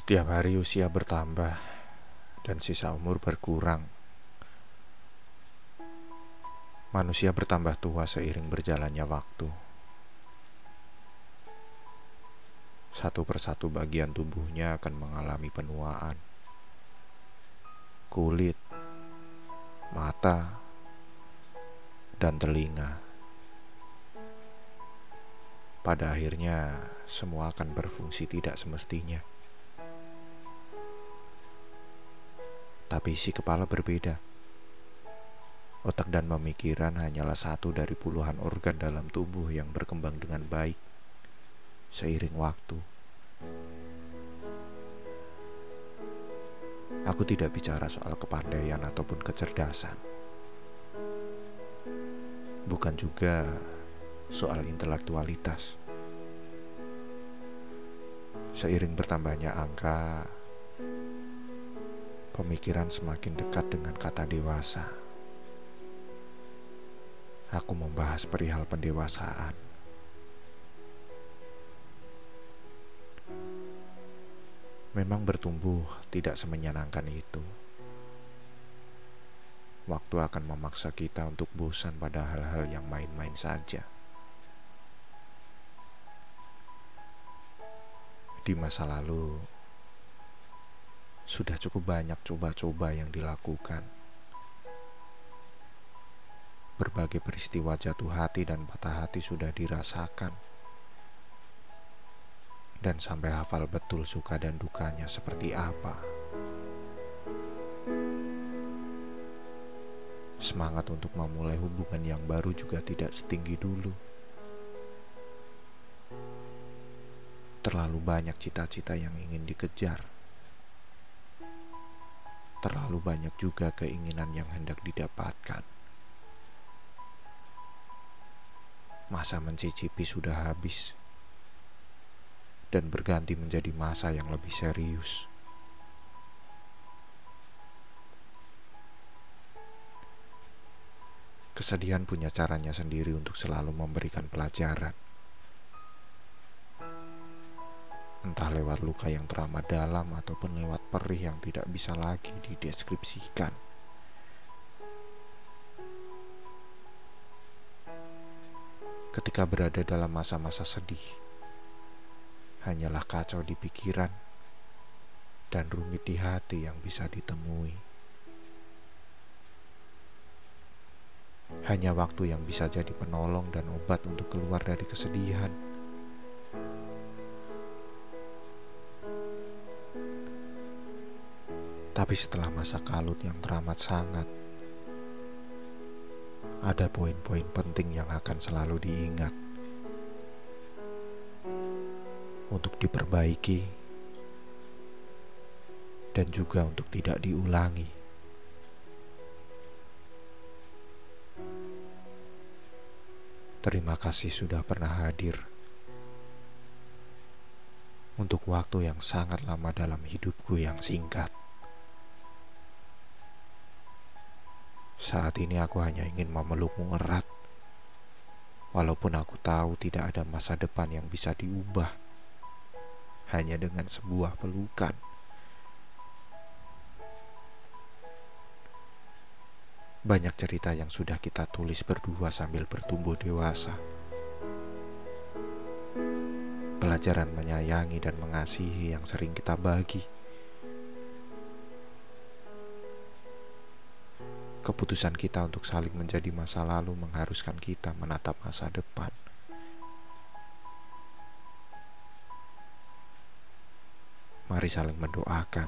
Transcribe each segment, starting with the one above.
Setiap hari usia bertambah dan sisa umur berkurang. Manusia bertambah tua seiring berjalannya waktu. Satu persatu bagian tubuhnya akan mengalami penuaan. Kulit, mata, dan telinga. Pada akhirnya, semua akan berfungsi tidak semestinya. Tapi isi kepala berbeda. Otak dan pemikiran hanyalah satu dari puluhan organ dalam tubuh yang berkembang dengan baik seiring waktu. Aku tidak bicara soal kepandaian ataupun kecerdasan. Bukan juga soal intelektualitas. Seiring bertambahnya angka, pemikiran semakin dekat dengan kata dewasa. Aku membahas perihal pendewasaan. Memang bertumbuh tidak semenyenangkan itu. Waktu akan memaksa kita untuk bosan pada hal-hal yang main-main saja. Di masa lalu, sudah cukup banyak coba-coba yang dilakukan. Berbagai peristiwa jatuh hati dan patah hati sudah dirasakan. Dan sampai hafal betul suka dan dukanya seperti apa. Semangat untuk memulai hubungan yang baru juga tidak setinggi dulu. Terlalu banyak cita-cita yang ingin dikejar terlalu banyak juga keinginan yang hendak didapatkan. Masa mencicipi sudah habis dan berganti menjadi masa yang lebih serius. Kesedihan punya caranya sendiri untuk selalu memberikan pelajaran. Entah lewat luka yang teramat dalam ataupun lewat perih yang tidak bisa lagi dideskripsikan. Ketika berada dalam masa-masa sedih, hanyalah kacau di pikiran dan rumit di hati yang bisa ditemui. Hanya waktu yang bisa jadi penolong dan obat untuk keluar dari kesedihan. Tapi setelah masa kalut yang teramat sangat, ada poin-poin penting yang akan selalu diingat untuk diperbaiki dan juga untuk tidak diulangi. Terima kasih sudah pernah hadir untuk waktu yang sangat lama dalam hidupku yang singkat. Saat ini aku hanya ingin memelukmu erat. Walaupun aku tahu tidak ada masa depan yang bisa diubah hanya dengan sebuah pelukan. Banyak cerita yang sudah kita tulis berdua sambil bertumbuh dewasa. Pelajaran menyayangi dan mengasihi yang sering kita bagi Keputusan kita untuk saling menjadi masa lalu mengharuskan kita menatap masa depan. Mari saling mendoakan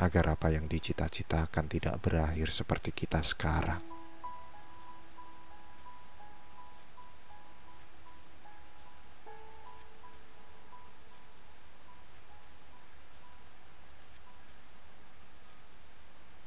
agar apa yang dicita-citakan tidak berakhir seperti kita sekarang.